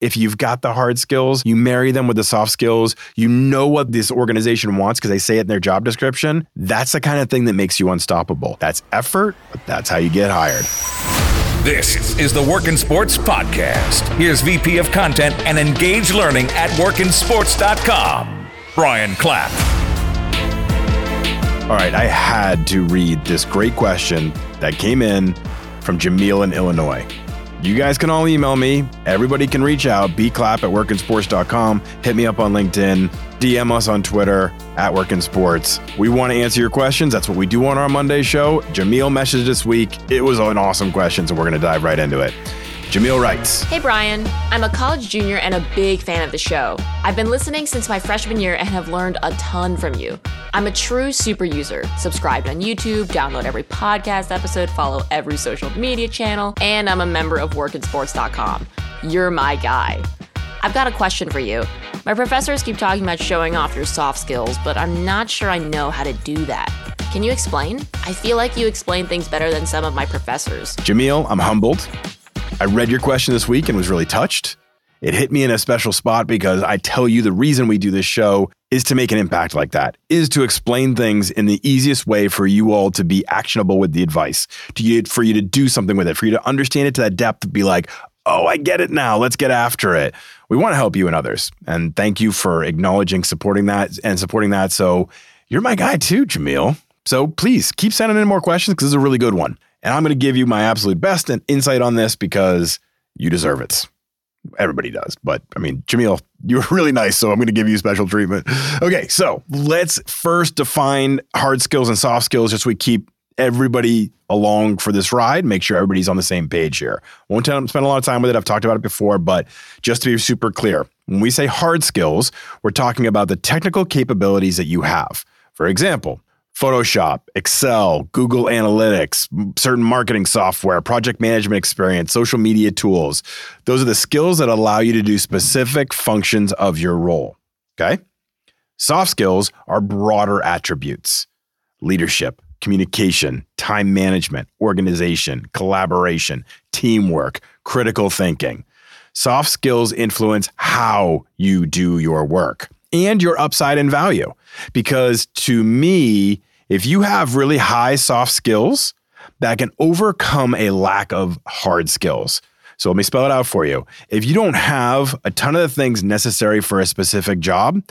if you've got the hard skills, you marry them with the soft skills, you know what this organization wants because they say it in their job description, that's the kind of thing that makes you unstoppable. That's effort, but that's how you get hired. This is the Work in Sports Podcast. Here's VP of Content and Engage Learning at workinsports.com, Brian Clapp. All right, I had to read this great question that came in from Jameel in Illinois. You guys can all email me. Everybody can reach out. Bclapp at workinsports.com. Hit me up on LinkedIn. DM us on Twitter at workinsports. We want to answer your questions. That's what we do on our Monday show. Jameel messaged this week. It was an awesome question, so we're going to dive right into it. Jameel writes Hey Brian, I'm a college junior and a big fan of the show. I've been listening since my freshman year and have learned a ton from you. I'm a true super user, subscribed on YouTube, download every podcast episode, follow every social media channel, and I'm a member of workinsports.com. You're my guy. I've got a question for you. My professors keep talking about showing off your soft skills, but I'm not sure I know how to do that. Can you explain? I feel like you explain things better than some of my professors. Jameel, I'm humbled. I read your question this week and was really touched. It hit me in a special spot because I tell you the reason we do this show is to make an impact like that, is to explain things in the easiest way for you all to be actionable with the advice, to you, for you to do something with it, for you to understand it to that depth, be like, oh, I get it now. Let's get after it. We want to help you and others. And thank you for acknowledging, supporting that, and supporting that. So you're my guy too, Jameel. So please keep sending in more questions because this is a really good one. And I'm going to give you my absolute best and insight on this because you deserve it. Everybody does. But I mean, Jameel, you're really nice. So I'm going to give you special treatment. Okay. So let's first define hard skills and soft skills just so we keep everybody along for this ride. Make sure everybody's on the same page here. Won't spend a lot of time with it. I've talked about it before, but just to be super clear, when we say hard skills, we're talking about the technical capabilities that you have. For example, Photoshop, Excel, Google Analytics, certain marketing software, project management experience, social media tools. Those are the skills that allow you to do specific functions of your role. Okay. Soft skills are broader attributes leadership, communication, time management, organization, collaboration, teamwork, critical thinking. Soft skills influence how you do your work and your upside and value. Because to me, if you have really high soft skills, that can overcome a lack of hard skills. So let me spell it out for you. If you don't have a ton of the things necessary for a specific job,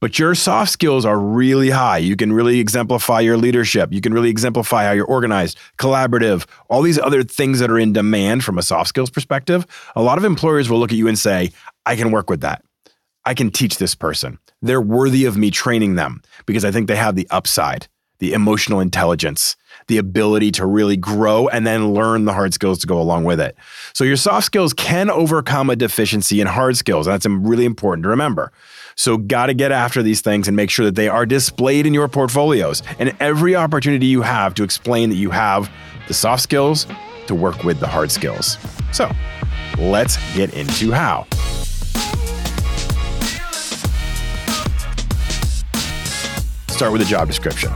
but your soft skills are really high. You can really exemplify your leadership. You can really exemplify how you're organized, collaborative, all these other things that are in demand from a soft skills perspective. A lot of employers will look at you and say, I can work with that. I can teach this person. They're worthy of me training them because I think they have the upside the emotional intelligence, the ability to really grow and then learn the hard skills to go along with it. So your soft skills can overcome a deficiency in hard skills. That's really important to remember. So got to get after these things and make sure that they are displayed in your portfolios and every opportunity you have to explain that you have the soft skills to work with the hard skills. So, let's get into how. Start with a job description.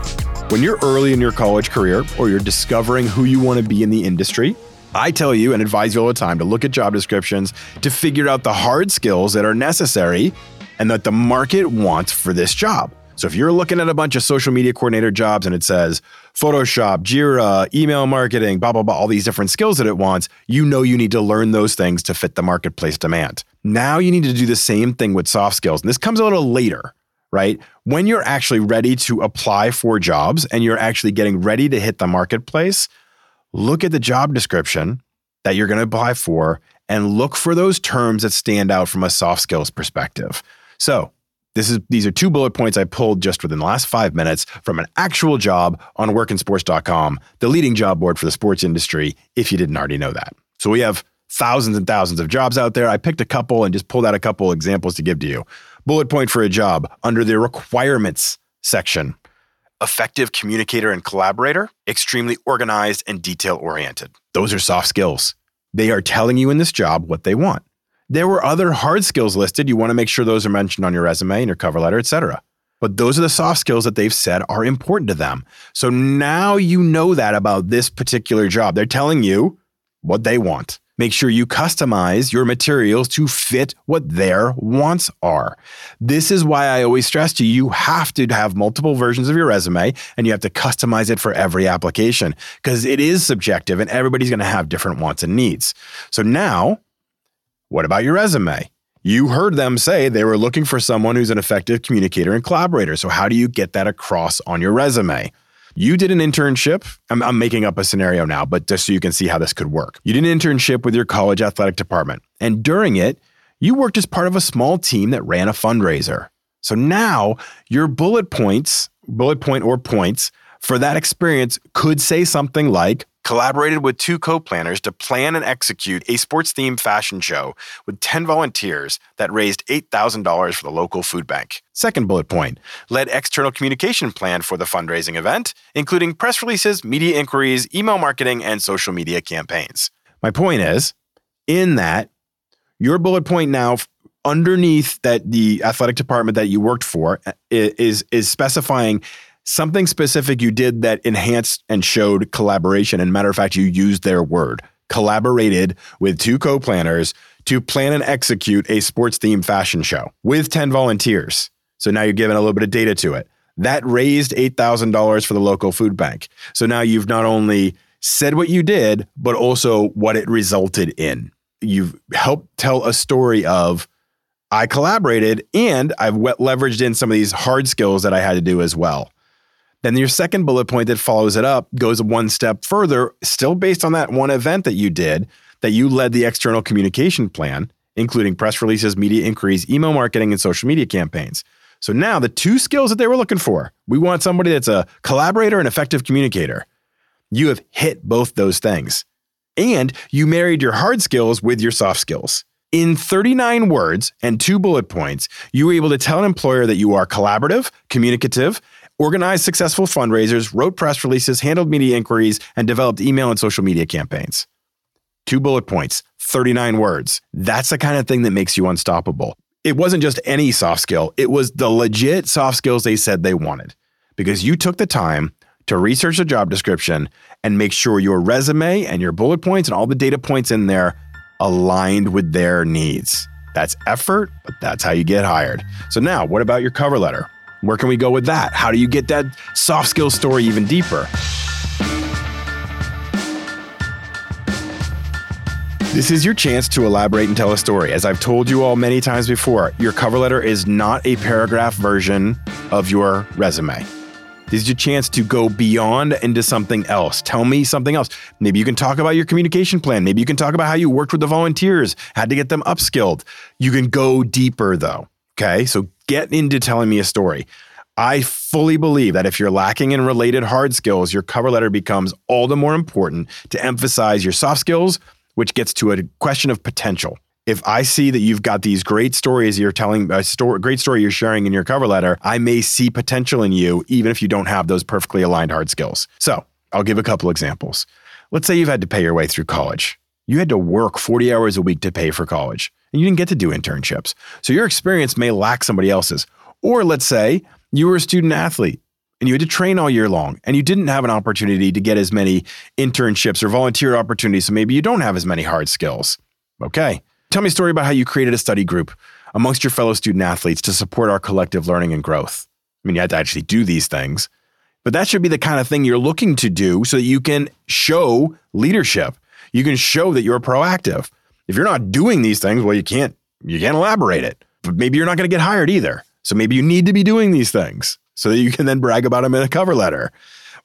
When you're early in your college career or you're discovering who you want to be in the industry, I tell you and advise you all the time to look at job descriptions to figure out the hard skills that are necessary and that the market wants for this job. So if you're looking at a bunch of social media coordinator jobs and it says Photoshop, Jira, email marketing, blah, blah, blah, all these different skills that it wants, you know you need to learn those things to fit the marketplace demand. Now you need to do the same thing with soft skills. And this comes a little later right? When you're actually ready to apply for jobs and you're actually getting ready to hit the marketplace, look at the job description that you're going to apply for and look for those terms that stand out from a soft skills perspective. So, this is these are two bullet points I pulled just within the last 5 minutes from an actual job on workinsports.com, the leading job board for the sports industry if you didn't already know that. So we have thousands and thousands of jobs out there. I picked a couple and just pulled out a couple examples to give to you. Bullet point for a job under the requirements section effective communicator and collaborator, extremely organized and detail oriented. Those are soft skills. They are telling you in this job what they want. There were other hard skills listed. You want to make sure those are mentioned on your resume and your cover letter, etc. But those are the soft skills that they've said are important to them. So now you know that about this particular job. They're telling you what they want. Make sure you customize your materials to fit what their wants are. This is why I always stress to you, you have to have multiple versions of your resume and you have to customize it for every application because it is subjective and everybody's going to have different wants and needs. So now, what about your resume? You heard them say they were looking for someone who's an effective communicator and collaborator. So, how do you get that across on your resume? You did an internship. I'm, I'm, making up a scenario now, but just so you can see how this could work. You did an internship with your college athletic department. And during it, you worked as part of a small team that ran a fundraiser. So now your bullet points, bullet point or points for that experience could say something like collaborated with two co planners to plan and execute a sports themed fashion show with 10 volunteers that raised $8,000 for the local food bank. Second bullet point led external communication plan for the fundraising event, including press releases, media inquiries, email marketing, and social media campaigns. My point is, in that, your bullet point now underneath that the athletic department that you worked for uh, is is specifying something specific you did that enhanced and showed collaboration. And matter of fact, you used their word collaborated with two co planners to plan and execute a sports themed fashion show with 10 volunteers. So now you're giving a little bit of data to it. That raised $8,000 for the local food bank. So now you've not only said what you did, but also what it resulted in. You've helped tell a story of I collaborated and I've leveraged in some of these hard skills that I had to do as well. Then your second bullet point that follows it up goes one step further, still based on that one event that you did, that you led the external communication plan, including press releases, media inquiries, email marketing, and social media campaigns. So now the two skills that they were looking for we want somebody that's a collaborator and effective communicator. You have hit both those things. And you married your hard skills with your soft skills. In 39 words and two bullet points, you were able to tell an employer that you are collaborative, communicative, organized successful fundraisers, wrote press releases, handled media inquiries, and developed email and social media campaigns. Two bullet points, 39 words. That's the kind of thing that makes you unstoppable. It wasn't just any soft skill, it was the legit soft skills they said they wanted because you took the time to research the job description and make sure your resume and your bullet points and all the data points in there aligned with their needs. That's effort, but that's how you get hired. So, now what about your cover letter? Where can we go with that? How do you get that soft skill story even deeper? This is your chance to elaborate and tell a story. As I've told you all many times before, your cover letter is not a paragraph version of your resume. This is your chance to go beyond into something else. Tell me something else. Maybe you can talk about your communication plan. Maybe you can talk about how you worked with the volunteers, had to get them upskilled. You can go deeper though. Okay. So get into telling me a story. I fully believe that if you're lacking in related hard skills, your cover letter becomes all the more important to emphasize your soft skills, which gets to a question of potential. If I see that you've got these great stories you're telling, a story, great story you're sharing in your cover letter, I may see potential in you, even if you don't have those perfectly aligned hard skills. So I'll give a couple examples. Let's say you've had to pay your way through college. You had to work 40 hours a week to pay for college and you didn't get to do internships. So your experience may lack somebody else's. Or let's say you were a student athlete and you had to train all year long and you didn't have an opportunity to get as many internships or volunteer opportunities. So maybe you don't have as many hard skills. Okay. Tell me a story about how you created a study group amongst your fellow student athletes to support our collective learning and growth. I mean, you had to actually do these things, but that should be the kind of thing you're looking to do so that you can show leadership. You can show that you're proactive. If you're not doing these things, well, you can't you can't elaborate it. But maybe you're not going to get hired either. So maybe you need to be doing these things so that you can then brag about them in a cover letter.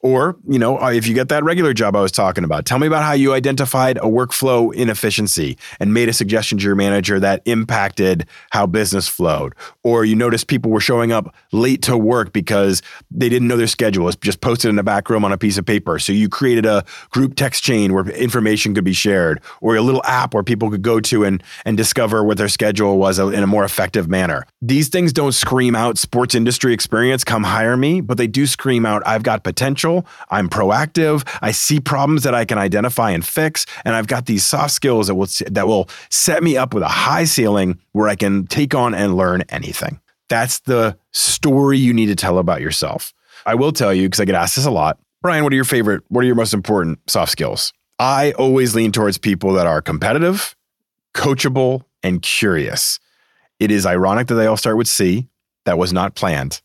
Or, you know, uh, if you get that regular job I was talking about, tell me about how you identified a workflow inefficiency and made a suggestion to your manager that impacted how business flowed. Or you noticed people were showing up late to work because they didn't know their schedule. It's just posted in the back room on a piece of paper. So you created a group text chain where information could be shared or a little app where people could go to and, and discover what their schedule was in a more effective manner. These things don't scream out sports industry experience, come hire me, but they do scream out, I've got potential I'm proactive. I see problems that I can identify and fix, and I've got these soft skills that will that will set me up with a high ceiling where I can take on and learn anything. That's the story you need to tell about yourself. I will tell you because I get asked this a lot. Brian, what are your favorite? What are your most important soft skills? I always lean towards people that are competitive, coachable, and curious. It is ironic that they all start with C. That was not planned,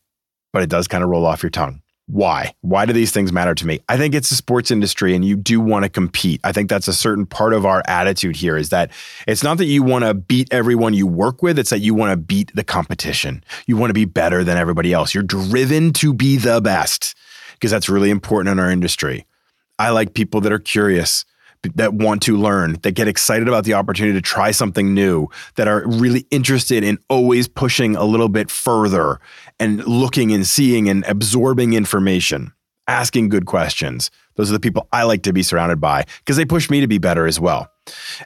but it does kind of roll off your tongue. Why? Why do these things matter to me? I think it's the sports industry and you do want to compete. I think that's a certain part of our attitude here is that it's not that you want to beat everyone you work with, it's that you want to beat the competition. You want to be better than everybody else. You're driven to be the best because that's really important in our industry. I like people that are curious that want to learn, that get excited about the opportunity to try something new, that are really interested in always pushing a little bit further and looking and seeing and absorbing information, asking good questions. Those are the people I like to be surrounded by because they push me to be better as well.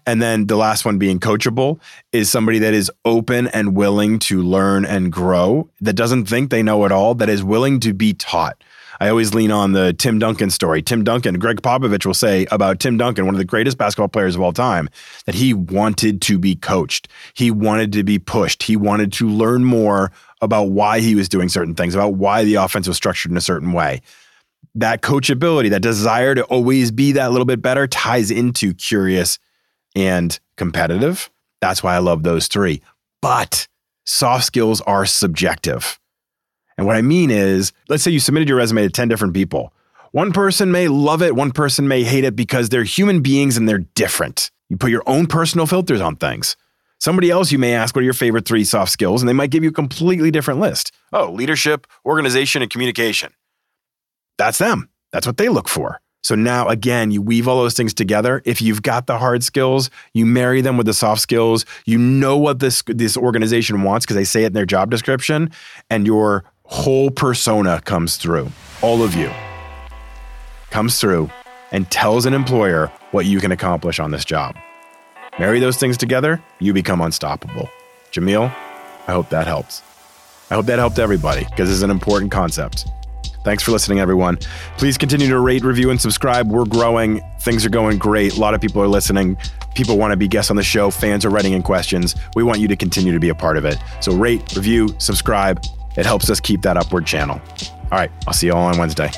And then the last one being coachable is somebody that is open and willing to learn and grow, that doesn't think they know it all, that is willing to be taught I always lean on the Tim Duncan story. Tim Duncan, Gregg Popovich will say about Tim Duncan, one of the greatest basketball players of all time, that he wanted to be coached. He wanted to be pushed. He wanted to learn more about why he was doing certain things, about why the offense was structured in a certain way. That coachability, that desire to always be that little bit better ties into curious and competitive. That's why I love those three. But soft skills are subjective. And what I mean is, let's say you submitted your resume to 10 different people. One person may love it, one person may hate it because they're human beings and they're different. You put your own personal filters on things. Somebody else you may ask, what are your favorite three soft skills? And they might give you a completely different list. Oh, leadership, organization, and communication. That's them. That's what they look for. So now, again, you weave all those things together. If you've got the hard skills, you marry them with the soft skills. You know what this this organization wants because they say it in their job description, and your whole persona comes through. All of you comes through and tells an employer what you can accomplish on this job. Marry those things together, you become unstoppable. Jameel, I hope that helps. I hope that helped everybody because it's an important concept. Thanks for listening, everyone. Please continue to rate, review, and subscribe. We're growing. Things are going great. A lot of people are listening. People want to be guests on the show. Fans are writing in questions. We want you to continue to be a part of it. So rate, review, subscribe. It helps us keep that upward channel. All right, I'll see you all on Wednesday.